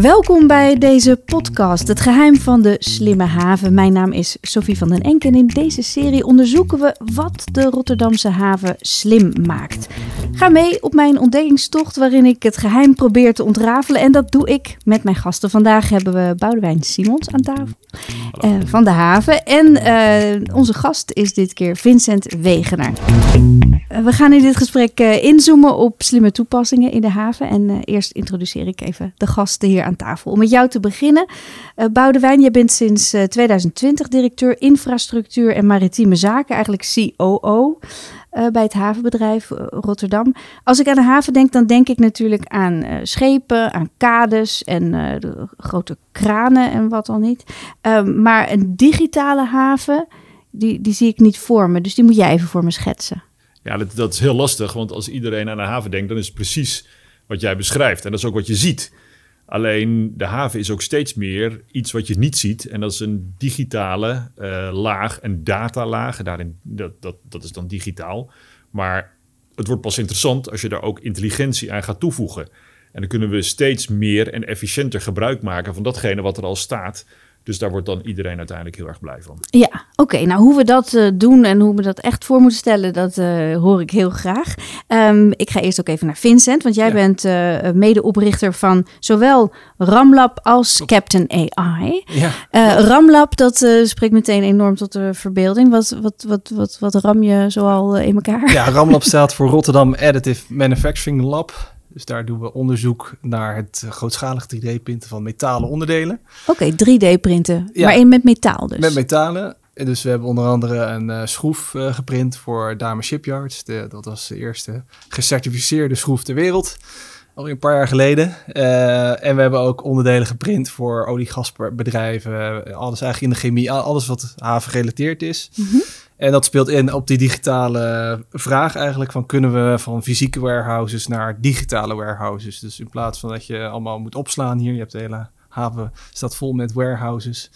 Welkom bij deze podcast, Het Geheim van de Slimme Haven. Mijn naam is Sophie van den Enk en in deze serie onderzoeken we wat de Rotterdamse haven slim maakt. Ga mee op mijn ontdekkingstocht waarin ik het geheim probeer te ontrafelen en dat doe ik met mijn gasten. Vandaag hebben we Boudewijn Simons aan tafel uh, van de haven en uh, onze gast is dit keer Vincent Wegener. Uh, we gaan in dit gesprek inzoomen op slimme toepassingen in de haven en eerst introduceer ik even de gasten hier aan tafel. Om met jou te beginnen, Boudewijn, je bent sinds 2020 eh, directeur infrastructuur en maritieme zaken, eigenlijk COO. Eh, bij het havenbedrijf Rotterdam. Als ik aan de haven denk, dan denk ik natuurlijk aan schepen, aan kades en grote kranen en wat dan niet. Ehm, maar een digitale haven, die, die zie ik niet voor me. Dus die moet jij even voor me schetsen. Ja, dat, dat is heel lastig, want als iedereen aan de haven denkt, dan is het precies wat jij beschrijft. En dat is ook wat je ziet. Alleen de haven is ook steeds meer iets wat je niet ziet. En dat is een digitale uh, laag, een datalaag. Daarin, dat, dat, dat is dan digitaal. Maar het wordt pas interessant als je daar ook intelligentie aan gaat toevoegen. En dan kunnen we steeds meer en efficiënter gebruik maken van datgene wat er al staat. Dus daar wordt dan iedereen uiteindelijk heel erg blij van. Ja, oké. Nou, hoe we dat uh, doen en hoe we dat echt voor moeten stellen, dat uh, hoor ik heel graag. Um, ik ga eerst ook even naar Vincent, want jij ja. bent uh, medeoprichter van zowel Ramlab als. Captain AI. Ja. Ramlab, dat spreekt meteen enorm tot de verbeelding. Wat, wat, wat, wat, wat ram je zoal in elkaar? Ja, Ramlab staat voor Rotterdam Additive Manufacturing Lab. Dus daar doen we onderzoek naar het grootschalig 3D-printen van metalen onderdelen. Oké, okay, 3D-printen, ja, maar in met metaal dus. Met metalen. Dus we hebben onder andere een uh, schroef uh, geprint voor Dame Shipyards. De, dat was de eerste gecertificeerde schroef ter wereld. Al een paar jaar geleden. Uh, en we hebben ook onderdelen geprint voor olie-gasbedrijven. Alles eigenlijk in de chemie, alles wat haven gerelateerd is. Mm -hmm. En dat speelt in op die digitale vraag eigenlijk van kunnen we van fysieke warehouses naar digitale warehouses. Dus in plaats van dat je allemaal moet opslaan hier, je hebt de hele haven staat vol met warehouses.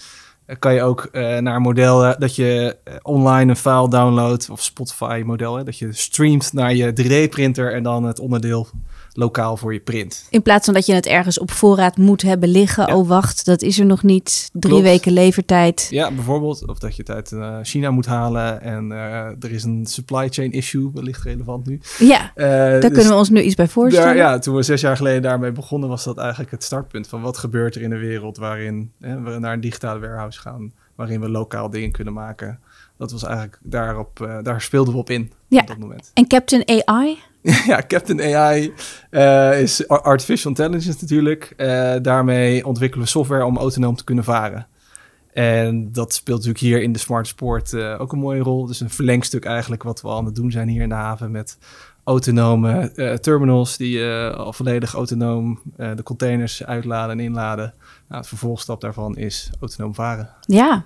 Eh, kan je ook uh, naar een model uh, dat je online een file downloadt of Spotify model, dat je streamt naar je 3D-printer en dan het onderdeel lokaal voor je print. In plaats van dat je het ergens op voorraad moet hebben liggen. Oh, wacht, dat is er nog niet. Drie Klopt. weken levertijd. Ja, bijvoorbeeld. Of dat je het uit uh, China moet halen. En uh, er is een supply chain issue, wellicht relevant nu. Ja, uh, daar dus kunnen we ons nu iets bij voorstellen. Daar, ja, toen we zes jaar geleden daarmee begonnen, was dat eigenlijk het startpunt van wat gebeurt er in de wereld waarin hè, we naar een digitale warehouse gaan. Waarin we lokaal dingen kunnen maken. Dat was eigenlijk daarop, daar speelden we op in. Ja. Op dat moment. En Captain AI? ja, Captain AI uh, is artificial intelligence natuurlijk. Uh, daarmee ontwikkelen we software om autonoom te kunnen varen. En dat speelt natuurlijk hier in de smart sport uh, ook een mooie rol. Dus een verlengstuk eigenlijk wat we aan het doen zijn hier in de haven met autonome terminals die al volledig autonoom de containers uitladen en inladen. Nou, het vervolgstap daarvan is autonoom varen. Ja,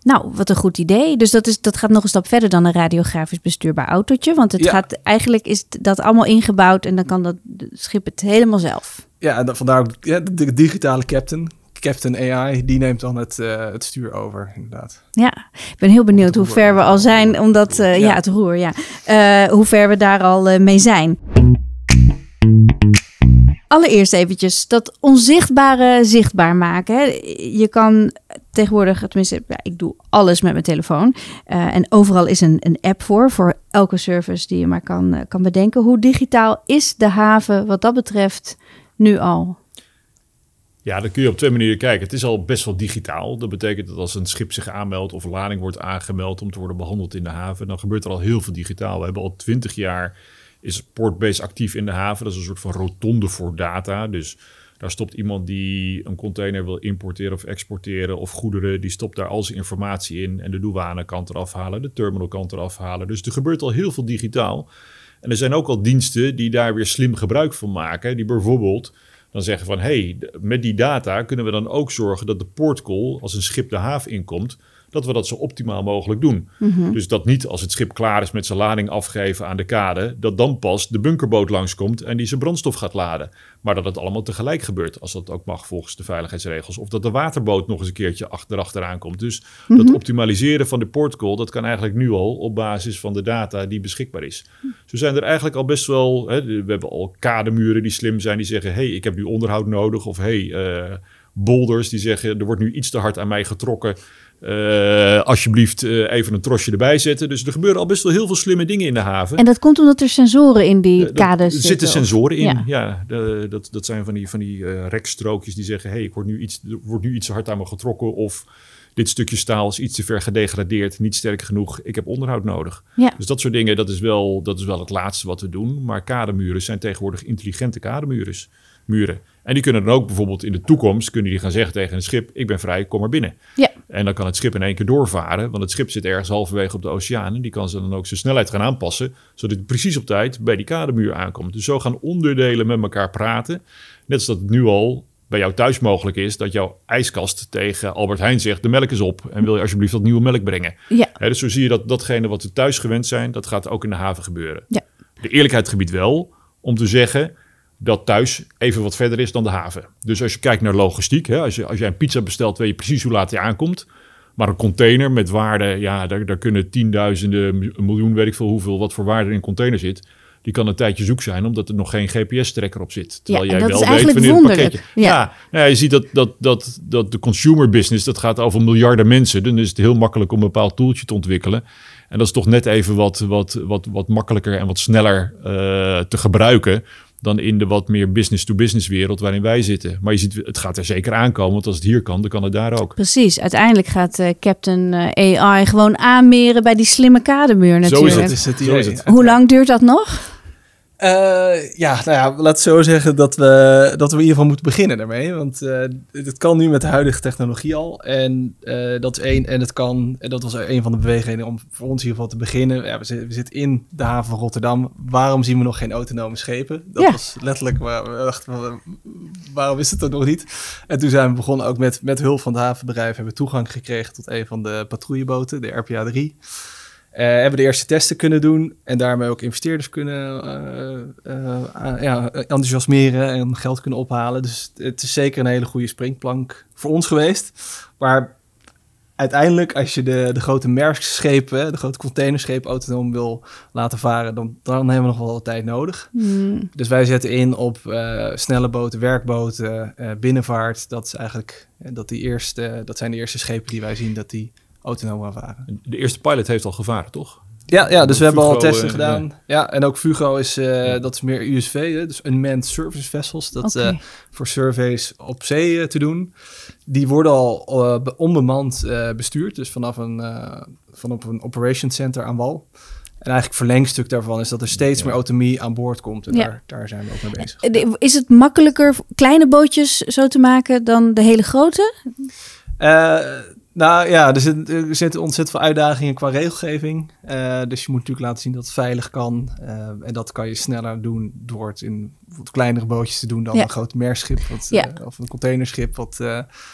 nou, wat een goed idee. Dus dat, is, dat gaat nog een stap verder dan een radiografisch bestuurbaar autootje. Want het gaat eigenlijk is dat allemaal ingebouwd en dan kan dat schip het helemaal zelf. Ja, en vandaar ook ja, de digitale captain. Captain AI, die neemt dan het, uh, het stuur over, inderdaad. Ja, ik ben heel benieuwd hoe ver we al zijn, omdat, uh, ja. ja. het roer, ja. Uh, hoe ver we daar al mee zijn. Allereerst eventjes dat onzichtbare zichtbaar maken. Hè. Je kan tegenwoordig, tenminste, ja, ik doe alles met mijn telefoon. Uh, en overal is een, een app voor, voor elke service die je maar kan, uh, kan bedenken. Hoe digitaal is de haven wat dat betreft nu al? Ja, dan kun je op twee manieren kijken. Het is al best wel digitaal. Dat betekent dat als een schip zich aanmeldt of een lading wordt aangemeld om te worden behandeld in de haven, dan gebeurt er al heel veel digitaal. We hebben al twintig jaar is Portbase actief in de haven. Dat is een soort van rotonde voor data. Dus daar stopt iemand die een container wil importeren of exporteren of goederen, die stopt daar al zijn informatie in en de douane kan eraf halen, de terminal kan eraf halen. Dus er gebeurt al heel veel digitaal. En er zijn ook al diensten die daar weer slim gebruik van maken, die bijvoorbeeld dan zeggen van hey, met die data kunnen we dan ook zorgen dat de portcall, als een schip de haven inkomt, dat we dat zo optimaal mogelijk doen. Mhm. Dus dat niet als het schip klaar is met zijn lading afgeven aan de kade, dat dan pas de bunkerboot langskomt en die zijn brandstof gaat laden. Maar dat het allemaal tegelijk gebeurt, als dat ook mag volgens de veiligheidsregels. Of dat de waterboot nog eens een keertje achter, erachteraan komt. Dus dat optimaliseren van de portcall, dat kan eigenlijk nu al op basis van de data die beschikbaar is. Zo zijn er eigenlijk al best wel, hè, we hebben al kademuren die slim zijn, die zeggen, hey, ik heb nu onderhoud nodig. Of hey, eh, boulders die zeggen, er wordt nu iets te hard aan mij getrokken. Eh, alsjeblieft eh, even een trosje erbij zetten. Dus er gebeuren al best wel heel veel slimme dingen in de haven. En dat komt omdat er sensoren in die Eh, dat- kades Er zitten. zitten sensoren in. Ja. Ja, de- dat, dat zijn van die, van die rekstrookjes die zeggen: hey, ik word nu iets, er wordt nu iets te hard aan me getrokken. Of dit stukje staal is iets te ver gedegradeerd, niet sterk genoeg. Ik heb onderhoud nodig. Ja. Dus dat soort dingen, dat is, wel, dat is wel het laatste wat we doen. Maar kademuren zijn tegenwoordig intelligente kademuren. Muren. En die kunnen dan ook bijvoorbeeld in de toekomst kunnen die gaan zeggen tegen een schip: Ik ben vrij, kom maar binnen. Ja. En dan kan het schip in één keer doorvaren, want het schip zit ergens halverwege op de oceaan. En die kan ze dan ook zijn snelheid gaan aanpassen, zodat hij precies op tijd bij die kademuur aankomt. Dus zo gaan onderdelen met elkaar praten. Net als dat het nu al bij jou thuis mogelijk is dat jouw ijskast tegen Albert Heijn zegt: De melk is op en wil je alsjeblieft wat nieuwe melk brengen. Ja. Dus zo zie je dat datgene wat we thuis gewend zijn, dat gaat ook in de haven gebeuren. Ja. De eerlijkheid gebiedt wel om te zeggen dat thuis even wat verder is dan de haven. Dus als je kijkt naar logistiek, hè, als, je, als jij een pizza bestelt, weet je precies hoe laat die aankomt. Maar een container met waarde, ja, daar, daar kunnen tienduizenden, een miljoen, weet ik veel hoeveel, wat voor waarde in een container zit. Die kan een tijdje zoek zijn, omdat er nog geen GPS-trekker op zit. Terwijl jij wel weet wanneer het pakketje... Ja. Ja, nou ja, je ziet dat, dat, dat, dat de consumer business, dat gaat over miljarden mensen. Dan is het heel makkelijk om een bepaald toeltje te ontwikkelen. En dat is toch net even wat, wat, wat, wat makkelijker en wat sneller eh, te gebruiken dan in de wat meer business-to-business wereld waarin wij zitten. Maar je ziet, het gaat er zeker aankomen, want als het hier kan, dan kan het daar ook. Precies, uiteindelijk gaat eh, Captain eh, AI gewoon aanmeren bij die slimme kademuur Zo is natuurlijk. Dat is het Zo is het. Hoe lang duurt dat nog? Eh, ja, nou ja, laat zo zeggen dat we, dat we in ieder geval moeten beginnen daarmee. Want eh het kan nu met de huidige technologie al. En eh, dat is één. En het kan, en dat was een van de beweegredenen om voor ons in ieder geval te beginnen. Ja, we, zitten, we zitten in de haven van Rotterdam. Waarom zien we nog geen autonome schepen? Dat Ja. was letterlijk waar we dachten, waarom is het er nog niet? En toen zijn we begonnen ook met, met hulp van het havenbedrijf. Hebben we toegang gekregen tot een van de patrouilleboten, de RPA 3. Eh, hebben de eerste testen kunnen doen en daarmee ook investeerders kunnen eh, eh, ja, enthousiasmeren en geld kunnen ophalen. Dus het is zeker een hele goede springplank voor ons geweest. Maar uiteindelijk, als je de, de grote merkschepen, de grote containerschepen autonoom wil laten varen, dan, dan hebben we nog wel wat tijd nodig. Hmm, Dus wij zetten in op snelle boten, werkboten, binnenvaart. Dat, is eigenlijk, dat, die eerste, dat zijn de eerste schepen die wij zien dat die autonoom gaan varen. De eerste pilot heeft al gevaren, toch? Ja, ja dus we hebben al testen eh, gedaan. Ja. en ook Fugo is, eh, dat is meer USV, hè, dus Unmanned Service Vessels. Dat Oké. eh, voor surveys op zee te doen. Die worden al eh, be- onbemand eh, bestuurd, dus vanaf een, eh vanaf een operation center aan wal. En eigenlijk verlengstuk daarvan is dat er steeds Ja. meer autonomie aan boord komt. En Ja. daar, daar zijn we ook mee bezig. Is het makkelijker kleine bootjes zo te maken dan de hele grote? Eh, nou ja, er, zit, er zitten ontzettend veel uitdagingen qua regelgeving. Eh, dus je moet natuurlijk laten zien dat het veilig kan. Eh, en dat kan je sneller doen door het in wat kleinere bootjes te doen dan Ja. een groot merkschip. Wat, Ja. eh, of een containerschip wat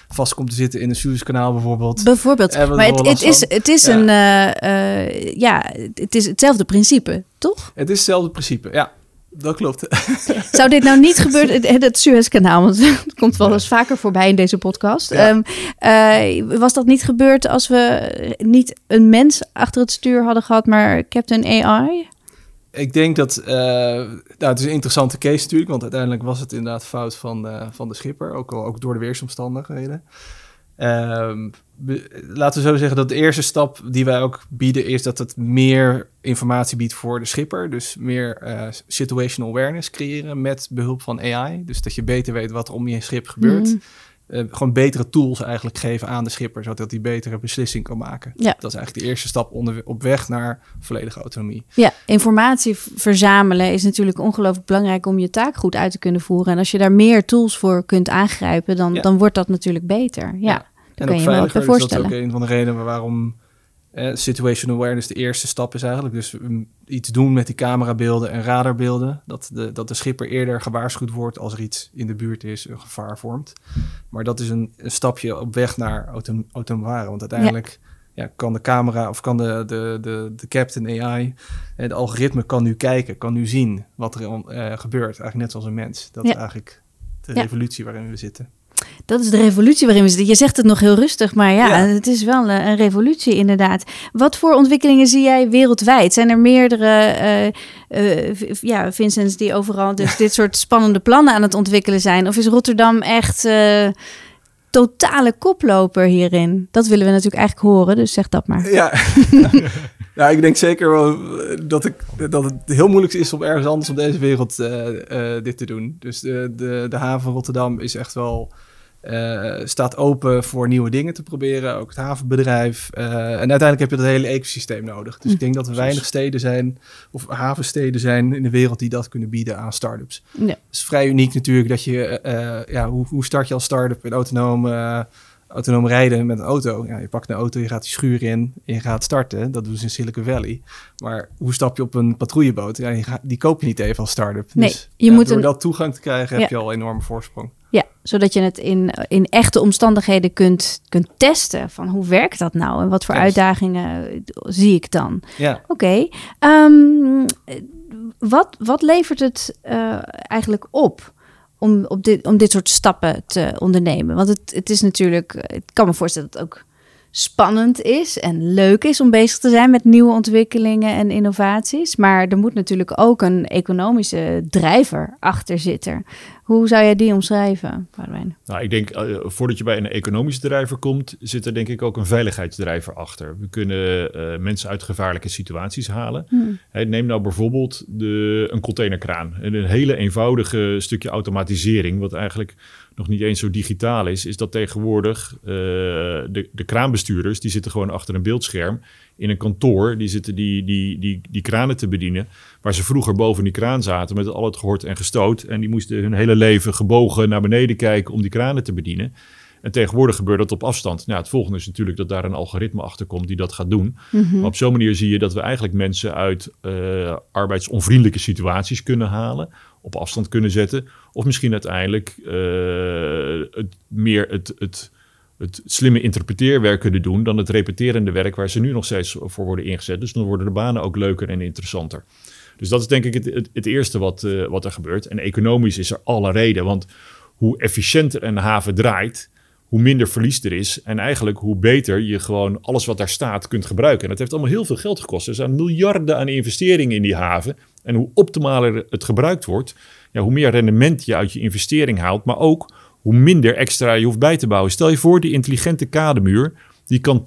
vast komt te zitten in een Suezkanaal bijvoorbeeld. Bijvoorbeeld. Maar het, het, is, het is Ja. een, ja, het is hetzelfde principe, toch? Het is hetzelfde principe, ja. Dat klopt. Zou dit nou niet gebeuren, het, Suezkanaal, want het komt wel eens vaker voorbij in deze podcast. Ja. Ehm, eh, was dat niet gebeurd als we niet een mens achter het stuur hadden gehad, maar Captain AI? Ik denk dat, eh, nou, het is een interessante case natuurlijk, want uiteindelijk was het inderdaad fout van, eh, van de schipper, ook, al, ook door de weersomstandigheden. We- laten we zo zeggen dat de eerste stap die wij ook bieden is dat het meer informatie biedt voor de schipper. Dus meer eh, situational awareness creëren met behulp van AI. Dus dat je beter weet wat om je schip gebeurt. Mhm. Eh, gewoon betere tools eigenlijk geven aan de schipper, zodat hij betere beslissing kan maken. Ja. Dat is eigenlijk de eerste stap onder, op weg naar volledige autonomie. Ja, informatie verzamelen is natuurlijk ongelooflijk belangrijk om je taak goed uit te kunnen voeren. En als je daar meer tools voor kunt aangrijpen, dan, Ja. dan wordt dat natuurlijk beter. Ja, Ja. dat kan je me ook dus dat is voorstellen. ook een van de redenen waarom eh, situational awareness de eerste stap is eigenlijk. Dus mm, iets doen met die camerabeelden en radarbeelden. Dat de, dat de schipper eerder gewaarschuwd wordt als er iets in de buurt is, een gevaar vormt. Maar dat is een, een stapje op weg naar auto, autonoom varen. Want uiteindelijk ja, kan de camera of kan de, de, de, de Captain AI, eh, de algoritme kan nu kijken, kan nu zien wat er eh, gebeurt. Eigenlijk net zoals een mens. Dat Ja. is eigenlijk de Ja. revolutie waarin we zitten. Dat is de revolutie waarin we zitten. Je zegt het nog heel rustig, maar ja, Ja. het is wel een, een revolutie inderdaad. Wat voor ontwikkelingen zie jij wereldwijd? Zijn er meerdere eh, eh, v- ja, Vincents die overal dus dit soort spannende plannen aan het ontwikkelen zijn? Of is Rotterdam echt eh, totale koploper hierin? Dat willen we natuurlijk eigenlijk horen, dus zeg dat maar. Ja. ja, ik denk zeker wel eh, dat, ik, dat het heel moeilijk is om ergens anders op deze wereld eh, eh, dit te doen. Dus de, de, de haven van Rotterdam is echt wel, eh, staat open voor nieuwe dingen te proberen. Ook het havenbedrijf. Eh, en uiteindelijk heb je dat hele ecosysteem nodig. Dus ik denk dat er weinig steden zijn, of havensteden zijn in de wereld die dat kunnen bieden aan start-ups. Ja. Het is vrij uniek natuurlijk dat je, eh, ja, hoe, hoe start je als start-up in autonoom, autonoom rijden met een auto? Ja, je pakt een auto, je gaat die schuur in en je gaat starten. Dat doen ze in Silicon Valley. Maar hoe stap je op een patrouilleboot? Ja, die koop je niet even als start-up. Nee, dus, je ja, moet door een- dat toegang te krijgen Ja. heb je al een enorme voorsprong. Ja, zodat je het in, in echte omstandigheden kunt, kunt testen. Van hoe werkt dat nou en wat voor uitdagingen zie ik dan? Ja, Oké. ehm, wat, wat levert het eh, eigenlijk op om, op dit, om dit soort stappen te ondernemen? Want het, het is natuurlijk, ik kan me voorstellen dat het ook spannend is en leuk is om bezig te zijn met nieuwe ontwikkelingen en innovaties. Maar er moet natuurlijk ook een economische drijver achter zitten. Hoe zou jij die omschrijven, Boudewijn? Nou, ik denk, eh, voordat je bij een economische drijver komt, zit er denk ik ook een veiligheidsdrijver achter. We kunnen eh, mensen uit gevaarlijke situaties halen. Hè, neem nou bijvoorbeeld de, een containerkraan. En Een hele eenvoudige stukje automatisering, wat eigenlijk nog niet eens zo digitaal is, is dat tegenwoordig eh, de, de kraanbestuurders, die zitten gewoon achter een beeldscherm in een kantoor, die zitten die, die, die, die kranen te bedienen, waar ze vroeger boven die kraan zaten met al het gehort en gestoot. En die moesten hun hele leven gebogen naar beneden kijken om die kranen te bedienen. En tegenwoordig gebeurt dat op afstand. Nou, het volgende is natuurlijk dat daar een algoritme achter komt die dat gaat doen. Maar op zo'n manier zie je dat we eigenlijk mensen uit eh, arbeidsonvriendelijke situaties kunnen halen, op afstand kunnen zetten. Of misschien uiteindelijk eh, meer het, het, het slimme interpreteerwerk kunnen doen dan het repeterende werk waar ze nu nog steeds voor worden ingezet. Dus dan worden de banen ook leuker en interessanter. Dus dat is denk ik het, het, het eerste wat, eh, wat er gebeurt. En economisch is er alle reden, want hoe efficiënter een haven draait, hoe minder verlies er is. En eigenlijk hoe beter je gewoon alles wat daar staat kunt gebruiken. En dat heeft allemaal heel veel geld gekost. Er zijn miljarden aan investeringen in die haven. En hoe optimaler het gebruikt wordt, ja, hoe meer rendement je uit je investering haalt. Maar ook hoe minder extra je hoeft bij te bouwen. Stel je voor, die intelligente kademuur, die kan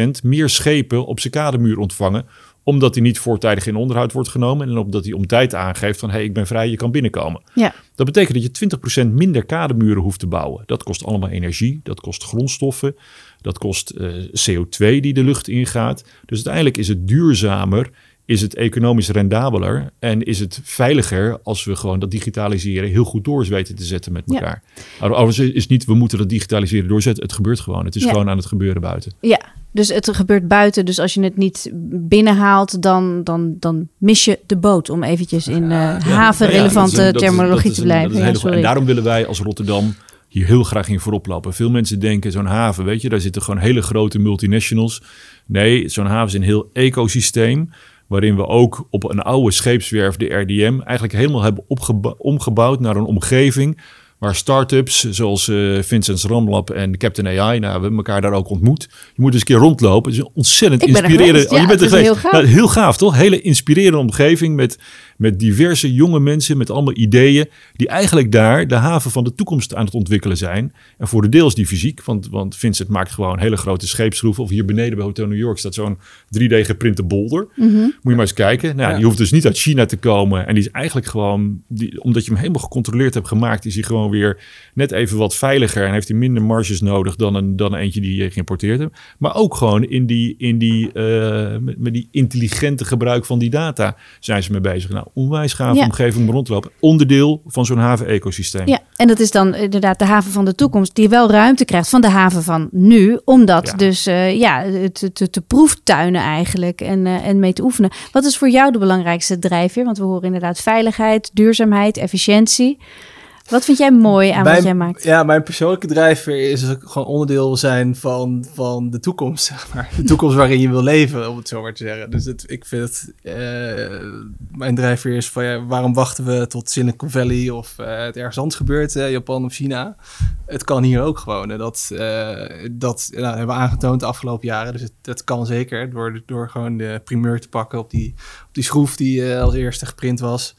20% meer schepen op zijn kademuur ontvangen omdat hij niet voortijdig in onderhoud wordt genomen en omdat hij om tijd aangeeft van hé, hey, ik ben vrij, je kan binnenkomen. Ja. Dat betekent dat je 20% minder kademuren hoeft te bouwen. Dat kost allemaal energie, dat kost grondstoffen, dat kost eh, CO2 die de lucht ingaat. Dus uiteindelijk is het duurzamer, is het economisch rendabeler en is het veiliger als we gewoon dat digitaliseren heel goed door weten te zetten met Ja. elkaar. Overigens is niet we moeten dat digitaliseren doorzetten, het gebeurt gewoon. Het is Ja. gewoon aan het gebeuren buiten. Ja, dus het gebeurt buiten. Dus als je het niet binnenhaalt, dan, dan, dan mis je de boot. Om eventjes in eh havenrelevante Ja, dat is- terminologie te blijven. een Ja, sorry. en daarom willen wij als Rotterdam hier heel graag in voorop lopen. Veel mensen denken zo'n haven, weet je, daar zitten gewoon hele grote multinationals. Nee, zo'n haven is een heel ecosysteem. Waarin we ook op een oude scheepswerf, de RDM, eigenlijk helemaal hebben omgebouwd naar een omgeving waar start-ups zoals eh Vincent's Ramlab en Captain AI, nou, we hebben elkaar daar ook ontmoet. Je moet eens een keer rondlopen. Het is een ontzettend er inspirerende. ja, je bent er geweest. heel gaaf. Nou, heel gaaf, toch? Hele inspirerende omgeving met, met diverse jonge mensen met allemaal ideeën die eigenlijk daar de haven van de toekomst aan het ontwikkelen zijn. En voor de deels die fysiek, want, want Vincent maakt gewoon hele grote scheepsschroeven. Of hier beneden bij Hotel New York staat zo'n 3D geprinte bolder. Mhm. Moet je maar eens kijken. Nou, Ja. Die hoeft dus niet uit China te komen. En die is eigenlijk gewoon, die, omdat je hem helemaal gecontroleerd hebt gemaakt, is hij gewoon weer net even wat veiliger. En heeft hij minder marges nodig dan een, dan eentje die je geïmporteerd hebt. Maar ook gewoon in die, in die, eh, met, met die intelligente gebruik van die data zijn ze mee bezig. Nou, onwijs gaaf Ja. omgeving om rondlopen. Onderdeel van zo'n haven-ecosysteem. Ja, en dat is dan inderdaad de haven van de toekomst, die wel ruimte krijgt van de haven van nu, om dat Ja. dus eh, ja, te, te, te proeftuinen eigenlijk en, eh, en mee te oefenen. Wat is voor jou de belangrijkste drijfveer? Want we horen inderdaad veiligheid, duurzaamheid, efficiëntie. Wat vind jij mooi aan wat jij maakt? Ja, mijn persoonlijke drijfveer is ook gewoon onderdeel zijn van, van de toekomst, zeg maar. De toekomst waarin je wil leven, om het zo maar te zeggen. Dus het, ik vind het, uh, mijn drijfveer is van, ja, waarom wachten we tot Silicon Valley of uh, het ergens anders gebeurt, uh, Japan of China? Het kan hier ook gewoon. En dat, dat nou, hebben we aangetoond de afgelopen jaren. Dus het, dat kan zeker, door, door gewoon de primeur te pakken op die, op die schroef die als eerste geprint was.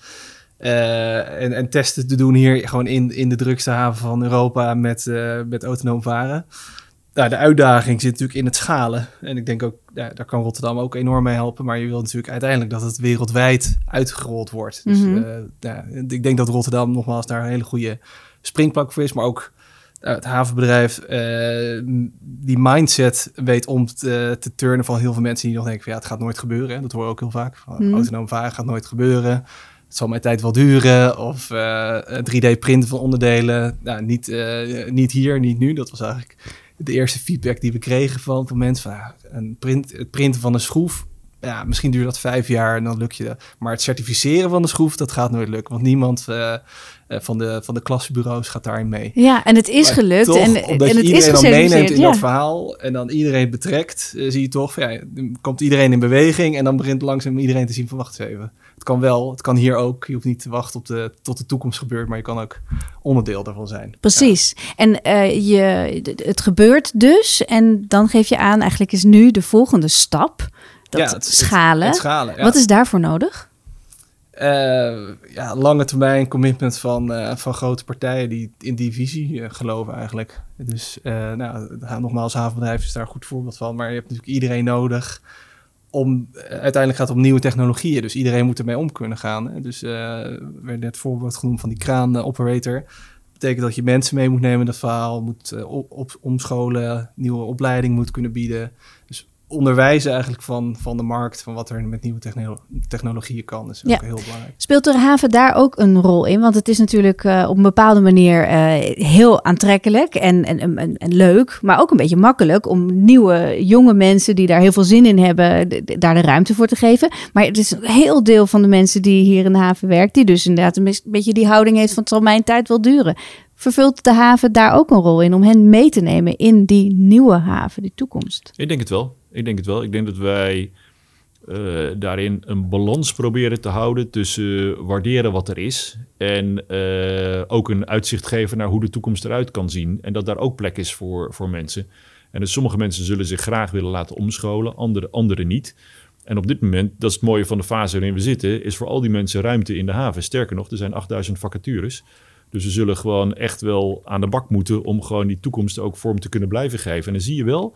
Uh, en, en, testen te doen hier gewoon in, in de drukste haven van Europa met, uh, met autonoom varen. Nou, de uitdaging zit natuurlijk in het schalen. En ik denk ook, ja, daar kan Rotterdam ook enorm mee helpen. Maar je wilt natuurlijk uiteindelijk dat het wereldwijd uitgerold wordt. Dus mm -hmm. uh, ja, ik denk dat Rotterdam nogmaals daar een hele goede springplak voor is. Maar ook het havenbedrijf die mindset weet om te, te, turnen van heel veel mensen die nog denken van ja, het gaat nooit gebeuren. Dat hoor je ook heel vaak. Van, mm. Autonoom varen gaat nooit gebeuren het zal mijn tijd wel duren. Of uh, 3D-printen van onderdelen. Nou, niet, uh, niet hier, niet nu. Dat was eigenlijk de eerste feedback die we kregen van, van mensen. Van, een print, het printen van een schroef. Ja, misschien duurt dat vijf jaar en dan lukt je dat. Maar het certificeren van de schroef, dat gaat nooit lukken. Want niemand uh, van, de, van de klassenbureaus gaat daarin mee. Ja, en het is maar gelukt. Toch, en, en je het iedereen is dan meeneemt in ja. dat verhaal en dan iedereen betrekt, uh, zie je toch, ja, dan komt iedereen in beweging en dan begint langzaam iedereen te zien van wacht eens even. Het kan wel, het kan hier ook. Je hoeft niet te wachten op de, tot de toekomst gebeurt, maar je kan ook onderdeel daarvan zijn. Precies. Ja. En uh, je, het gebeurt dus en dan geef je aan, eigenlijk is nu de volgende stap, dat ja, het, schalen. Het, het schalen ja. Wat is daarvoor nodig? Uh, ja, lange termijn commitment van, uh, van grote partijen die in die visie uh, geloven eigenlijk. Dus nou, nogmaals, havenbedrijf is daar een goed voorbeeld van. Maar je hebt natuurlijk iedereen nodig om, uiteindelijk gaat het om nieuwe technologieën. Dus iedereen moet ermee om kunnen gaan. Dus er werd net voorbeeld genoemd van die kraan operator. Dat betekent dat je mensen mee moet nemen in dat verhaal. Moet op, op, omscholen, nieuwe opleiding moet kunnen bieden. Onderwijzen eigenlijk van, van de markt, van wat er met nieuwe techno technologieën kan, is ook ja. heel belangrijk. Speelt de haven daar ook een rol in? Want het is natuurlijk uh, op een bepaalde manier uh, heel aantrekkelijk en, en, en, en, leuk, maar ook een beetje makkelijk om nieuwe jonge mensen die daar heel veel zin in hebben, daar de ruimte voor te geven. Maar het is een heel deel van de mensen die hier in de haven werkt, die dus inderdaad een beetje die houding heeft van het zal mijn tijd wel duren. Vervult de haven daar ook een rol in om hen mee te nemen in die nieuwe haven, die toekomst? Ik denk het wel. Ik denk het wel. Ik denk dat wij uh, daarin een balans proberen te houden tussen waarderen wat er is en uh, ook een uitzicht geven naar hoe de toekomst eruit kan zien. En dat daar ook plek is voor, voor mensen. En dus sommige mensen zullen zich graag willen laten omscholen, andere, andere niet. En op dit moment, dat is het mooie van de fase waarin we zitten, is voor al die mensen ruimte in de haven. Sterker nog, er zijn 8000 vacatures. Dus we zullen gewoon echt wel aan de bak moeten om gewoon die toekomst ook vorm te kunnen blijven geven. En dan zie je wel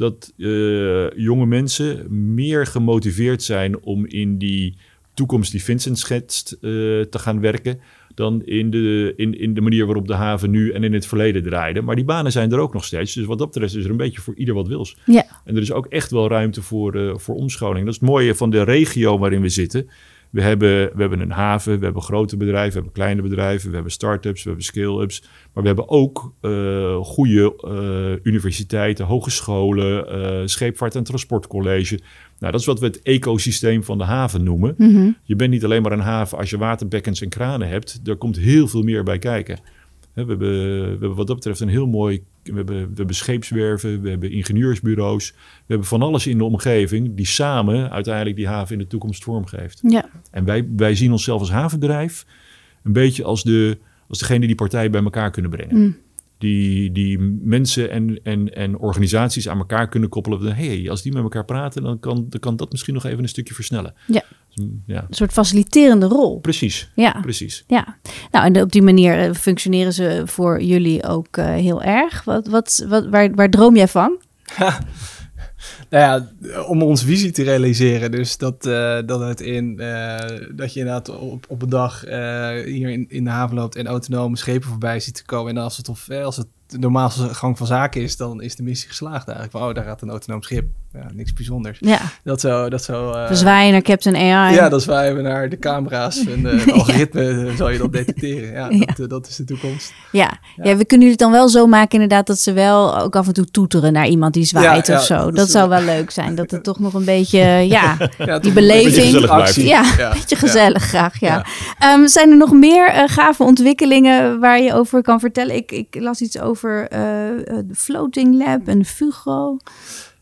dat uh, jonge mensen meer gemotiveerd zijn om in die toekomst die Vincent schetst uh, te gaan werken. Dan in de, in, in de manier waarop de haven nu en in het verleden draaide. Maar die banen zijn er ook nog steeds. Dus wat dat betreft is er een beetje voor ieder wat wils. Ja. En er is ook echt wel ruimte voor, uh, voor omscholing. Dat is het mooie van de regio waarin we zitten. We hebben, we hebben een haven, we hebben grote bedrijven, we hebben kleine bedrijven, we hebben start-ups, we hebben scale-ups. Maar we hebben ook uh, goede uh, universiteiten, hogescholen, uh, scheepvaart- en transportcollege. Nou, dat is wat we het ecosysteem van de haven noemen. Mm -hmm. Je bent niet alleen maar een haven als je waterbekkens en kranen hebt. Er komt heel veel meer bij kijken. We hebben, we hebben wat dat betreft een heel mooi... We hebben, we hebben scheepswerven, we hebben ingenieursbureaus. We hebben van alles in de omgeving die samen uiteindelijk die haven in de toekomst vormgeeft. Ja. En wij, wij zien onszelf als havenbedrijf een beetje als, de, als degene die partijen bij elkaar kunnen brengen. Mm. Die, die mensen en, en, en organisaties aan elkaar kunnen koppelen. Hé, hey, als die met elkaar praten, dan kan, dan kan dat misschien nog even een stukje versnellen. Ja. Ja. Een soort faciliterende rol. Precies. Ja. Precies. Ja. Nou, en op die manier functioneren ze voor jullie ook uh, heel erg. Wat, wat, wat, waar, waar droom jij van? nou ja, om onze visie te realiseren. Dus dat, uh, dat het in uh, dat je inderdaad op, op een dag uh, hier in, in de haven loopt en autonome schepen voorbij ziet te komen. En als het, of, als het de normaalste gang van zaken is, dan is de missie geslaagd eigenlijk. Van, oh, daar gaat een autonoom schip. Ja, niks bijzonders. Ja, Dat zo, dat zo. eh, we zwaaien naar Captain AI. ja, dan zwaaien we naar de camera's en eh, het algoritme eh, zal je dat detecteren. Ja, Ja. Dat, eh, dat is de toekomst. Ja. ja, we kunnen het dan wel zo maken inderdaad dat ze wel ook af en toe toeteren naar iemand die zwaait Ja, of ja, zo. dat Dat, zou wel leuk zijn. Dat het toch nog een beetje, ja, Ja, die toch een beetje beleving. actie. Ja, een beetje ja. gezellig graag, ja. Ja. Ehm, zijn er nog meer eh, gave ontwikkelingen waar je over kan vertellen? Ik, ik las iets over eh, eh, de Floating Lab en Fugo.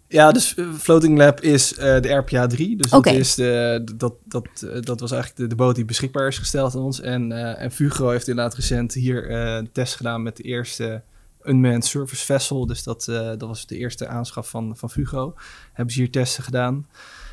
Ja, dus eh, Floating Lab is de RPA 3. Dus dat, is de, dat, dat, dat was eigenlijk de, de boot die beschikbaar is gesteld aan ons. En, eh en Fugro heeft inderdaad recent hier eh, een test gedaan met de eerste Unmanned Surface Vessel. Dus dat, dat was de eerste aanschaf van, van Fugro. Hebben ze hier testen gedaan.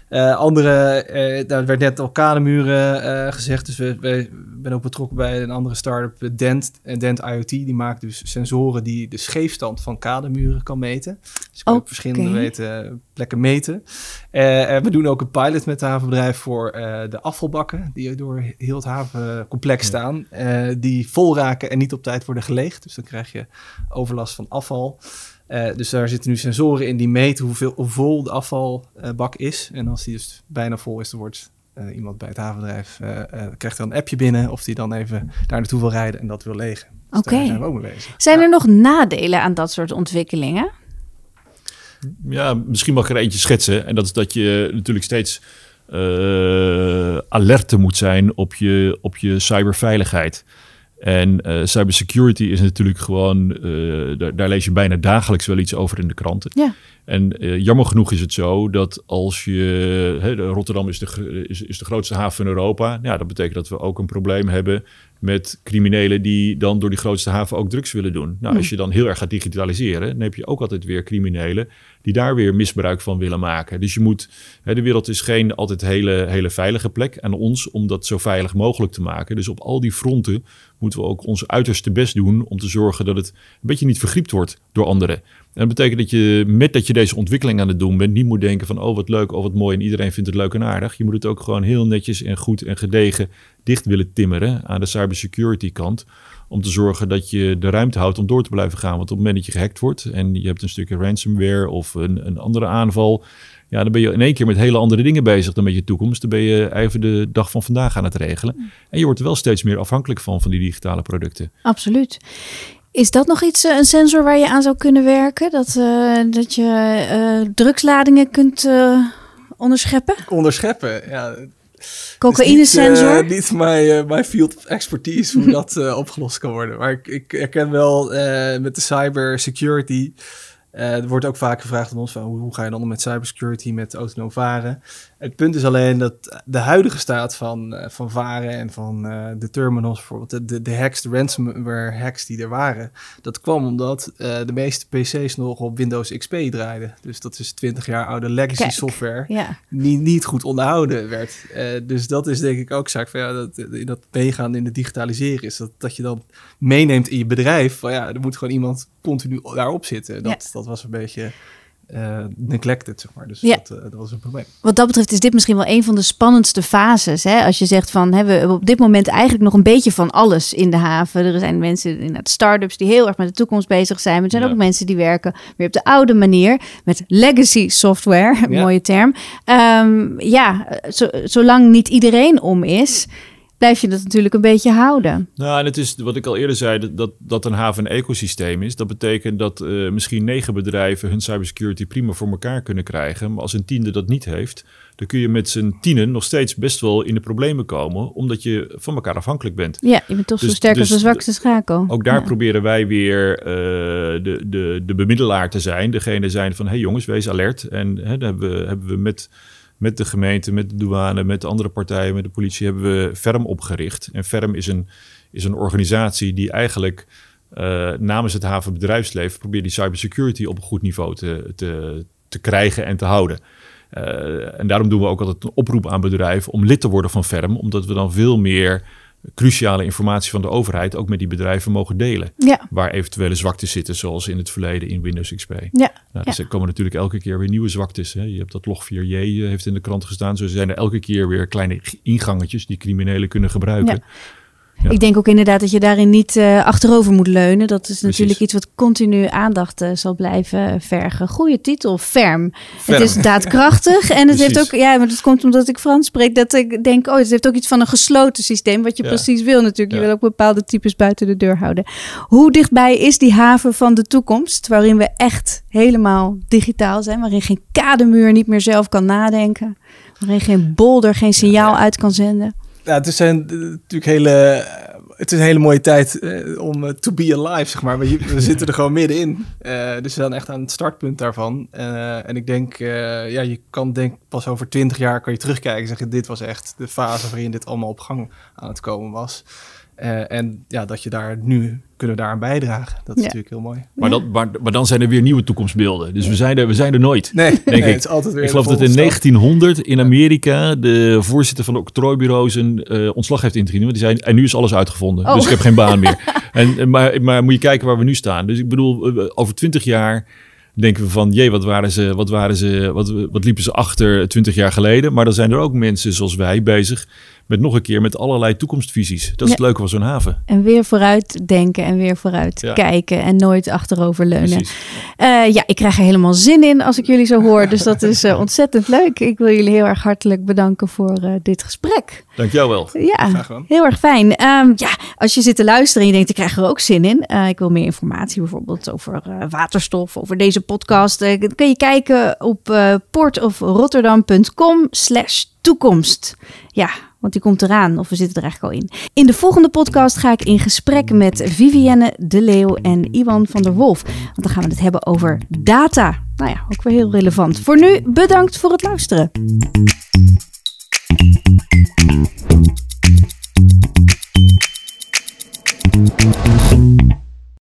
Eh, andere, eh daar werd net al kademuren eh, gezegd. Dus we, we ben ook betrokken bij een andere start-up, Dent. En Dent IoT, die maakt dus sensoren die de scheefstand van kademuren kan meten. Dus je kan op verschillende weten, plekken meten. Eh, en we doen ook een pilot met het havenbedrijf voor eh, de afvalbakken die door heel het havencomplex staan. eh, die vol raken en niet op tijd worden geleegd. Dus dan krijg je overlast van afval. Eh, dus daar zitten nu sensoren in die meten hoeveel, hoe vol de afvalbak is. En als die dus bijna vol is, dan wordt eh, iemand bij het havenbedrijf eh, krijgt dan een appje binnen of die dan even daar naartoe wil rijden en dat wil legen. Dus Oké. daar zijn we ook mee bezig. Zijn Ja. er nog nadelen aan dat soort ontwikkelingen? Ja, misschien mag ik er eentje schetsen. En dat is dat je natuurlijk steeds eh alerte moet zijn op je, op je cyberveiligheid. En eh, cybersecurity is natuurlijk gewoon, eh, daar, daar lees je bijna dagelijks wel iets over in de kranten. Ja. En eh, jammer genoeg is het zo dat als je, hè, Rotterdam is de, is, is de grootste haven van Europa. Ja, dat betekent dat we ook een probleem hebben met criminelen die dan door die grootste haven ook drugs willen doen. Nou, als je dan heel erg gaat digitaliseren, dan heb je ook altijd weer criminelen die daar weer misbruik van willen maken. Dus je moet, hè, de wereld is geen altijd hele, hele veilige plek. En ons om dat zo veilig mogelijk te maken. Dus op al die fronten moeten we ook ons uiterste best doen om te zorgen dat het een beetje niet vergriept wordt door anderen. En dat betekent dat je met dat je deze ontwikkeling aan het doen bent, niet moet denken van oh wat leuk, oh wat mooi en iedereen vindt het leuk en aardig. Je moet het ook gewoon heel netjes en goed en gedegen dicht willen timmeren aan de cybersecurity kant. Om te zorgen dat je de ruimte houdt om door te blijven gaan. Want op het moment dat je gehackt wordt en je hebt een stukje ransomware of een, een andere aanval. Ja, dan ben je in één keer met hele andere dingen bezig dan met je toekomst. Dan ben je even de dag van vandaag aan het regelen. En je wordt er wel steeds meer afhankelijk van, van die digitale producten. Absoluut. Is dat nog iets, eh, een sensor waar je aan zou kunnen werken? Dat, eh, dat je eh, drugsladingen kunt eh, onderscheppen? Onderscheppen, ja. Cocaïne-sensor? Niet, eh, niet mijn, eh, mijn field of expertise hoe dat eh, opgelost kan worden. Maar ik, ik herken wel met de cybersecurity. Er wordt ook vaak gevraagd aan ons van hoe, hoe ga je dan om met cybersecurity, met autonoom varen. Het punt is alleen dat de huidige staat van, eh, van varen en van eh, de terminals, bijvoorbeeld de, de, de hacks, de ransomware hacks die er waren, dat kwam omdat eh, de meeste PC's nog op Windows XP draaiden. Dus dat is 20 jaar oude legacy Kijk. software ja. niet, niet goed onderhouden werd. Eh, dus dat is denk ik ook zaak van ja, dat, dat meegaan in het digitaliseren is dat, dat je dan meeneemt in je bedrijf. Van ja, er moet gewoon iemand continu daarop zitten. Dat, Ja. dat was een beetje eh, neglected, zeg maar. Dus Ja. dat, eh, dat was een probleem. Wat dat betreft is dit misschien wel een van de spannendste fases. Hè? Als je zegt van, hè, we hebben op dit moment eigenlijk nog een beetje van alles in de haven. Er zijn mensen, inderdaad start-ups die heel erg met de toekomst bezig zijn. Maar er zijn Ja. ook mensen die werken weer op de oude manier met legacy software. Ja. Mooie term. Ehm, ja, zo- zolang niet iedereen om is, blijf je dat natuurlijk een beetje houden. Nou, en het is wat ik al eerder zei, dat- dat, een haven een ecosysteem is. Dat betekent dat eh, misschien negen bedrijven hun cybersecurity prima voor elkaar kunnen krijgen. Maar als een tiende dat niet heeft, dan kun je met z'n tienen nog steeds best wel in de problemen komen, omdat je van elkaar afhankelijk bent. Ja, je bent toch zo Dus- sterk als dus de zwakste schakel. Ook daar Ja. proberen wij weer eh, de, de, de bemiddelaar te zijn. Degene zijn van, hé hey jongens, wees alert. En hè, dan hebben we, hebben we met, met de gemeente, met de douane, met de andere partijen, met de politie, hebben we FERM opgericht. En FERM is een, is een organisatie die eigenlijk eh, namens het havenbedrijfsleven probeert die cybersecurity op een goed niveau te, te, te krijgen en te houden. Eh, en daarom doen we ook altijd een oproep aan bedrijven om lid te worden van FERM, omdat we dan veel meer cruciale informatie van de overheid ook met die bedrijven mogen delen. Ja, Waar eventuele zwaktes zitten, zoals in het verleden in Windows XP. ja. Nou, dus er komen natuurlijk elke keer weer nieuwe zwaktes. Hè. Je hebt dat log 4j eh, heeft in de krant gestaan. Zo zijn er elke keer weer kleine ingangetjes die criminelen kunnen gebruiken. Ja. Ik denk ook inderdaad dat je daarin niet uh, achterover moet leunen. Dat is natuurlijk iets wat continu aandacht uh, zal blijven vergen. Goede titel, ferm. Het is daadkrachtig en het heeft ook, ja, maar dat komt omdat ik Frans spreek, dat ik denk, oh, het heeft ook iets van een gesloten systeem, wat je ja. precies wil natuurlijk. Je ja. wil ook bepaalde types buiten de deur houden. Hoe dichtbij is die haven van de toekomst, waarin we echt helemaal digitaal zijn, waarin geen kademuur niet meer zelf kan nadenken, waarin geen bolder geen signaal uit kan zenden? Ja, het zijn natuurlijk hele het is een hele mooie tijd uh, om uh, to be alive, zeg maar. We, we zitten er gewoon middenin. Uh, dus we zijn echt aan het startpunt daarvan. en ik denk, ja, je kan denk pas over twintig jaar kan je terugkijken en zeggen, dit was echt de fase waarin dit allemaal op gang aan het komen was. En ja, dat je daar nu kunnen daaraan bijdragen. Dat is natuurlijk heel mooi. Maar, dat, maar, maar, dan zijn er weer nieuwe toekomstbeelden. Dus we, zijn er, we zijn er nooit. Nee, denk nee, ik. het is altijd weer ik geloof dat in 1900 in Amerika de voorzitter van de octrooibureaus een uh, ontslag heeft ingediend. Want die zei, en nu is alles uitgevonden. Oh. Dus ik heb geen baan meer. en, maar, maar moet je kijken waar we nu staan. Dus ik bedoel, over 20 jaar denken we van, jee, wat waren ze, wat waren ze, wat, wat liepen ze achter 20 jaar geleden. Maar dan zijn er ook mensen zoals wij bezig met nog een keer met allerlei toekomstvisies. Dat is het leuke van zo'n haven. En weer vooruit denken en weer vooruit ja. kijken en nooit achterover leunen. Uh, ja, ik krijg er helemaal zin in als ik jullie zo hoor. Dus dat is uh, ontzettend leuk. Ik wil jullie heel erg hartelijk bedanken voor uh, dit gesprek. Dank jou wel. Ja, heel erg fijn. Um, ja, als je zit te luisteren en je denkt, ik krijg er ook zin in. ik wil meer informatie bijvoorbeeld over waterstof, over deze podcast. dan kun je kijken op portofrotterdam.com slash toekomst. Ja, want die komt eraan, of we zitten er eigenlijk al in. In de volgende podcast ga ik in gesprek met Vivienne de Leeuw en Iwan van der Wolf. Want dan gaan we het hebben over data. Nou ja, ook weer heel relevant. Voor nu, bedankt voor het luisteren.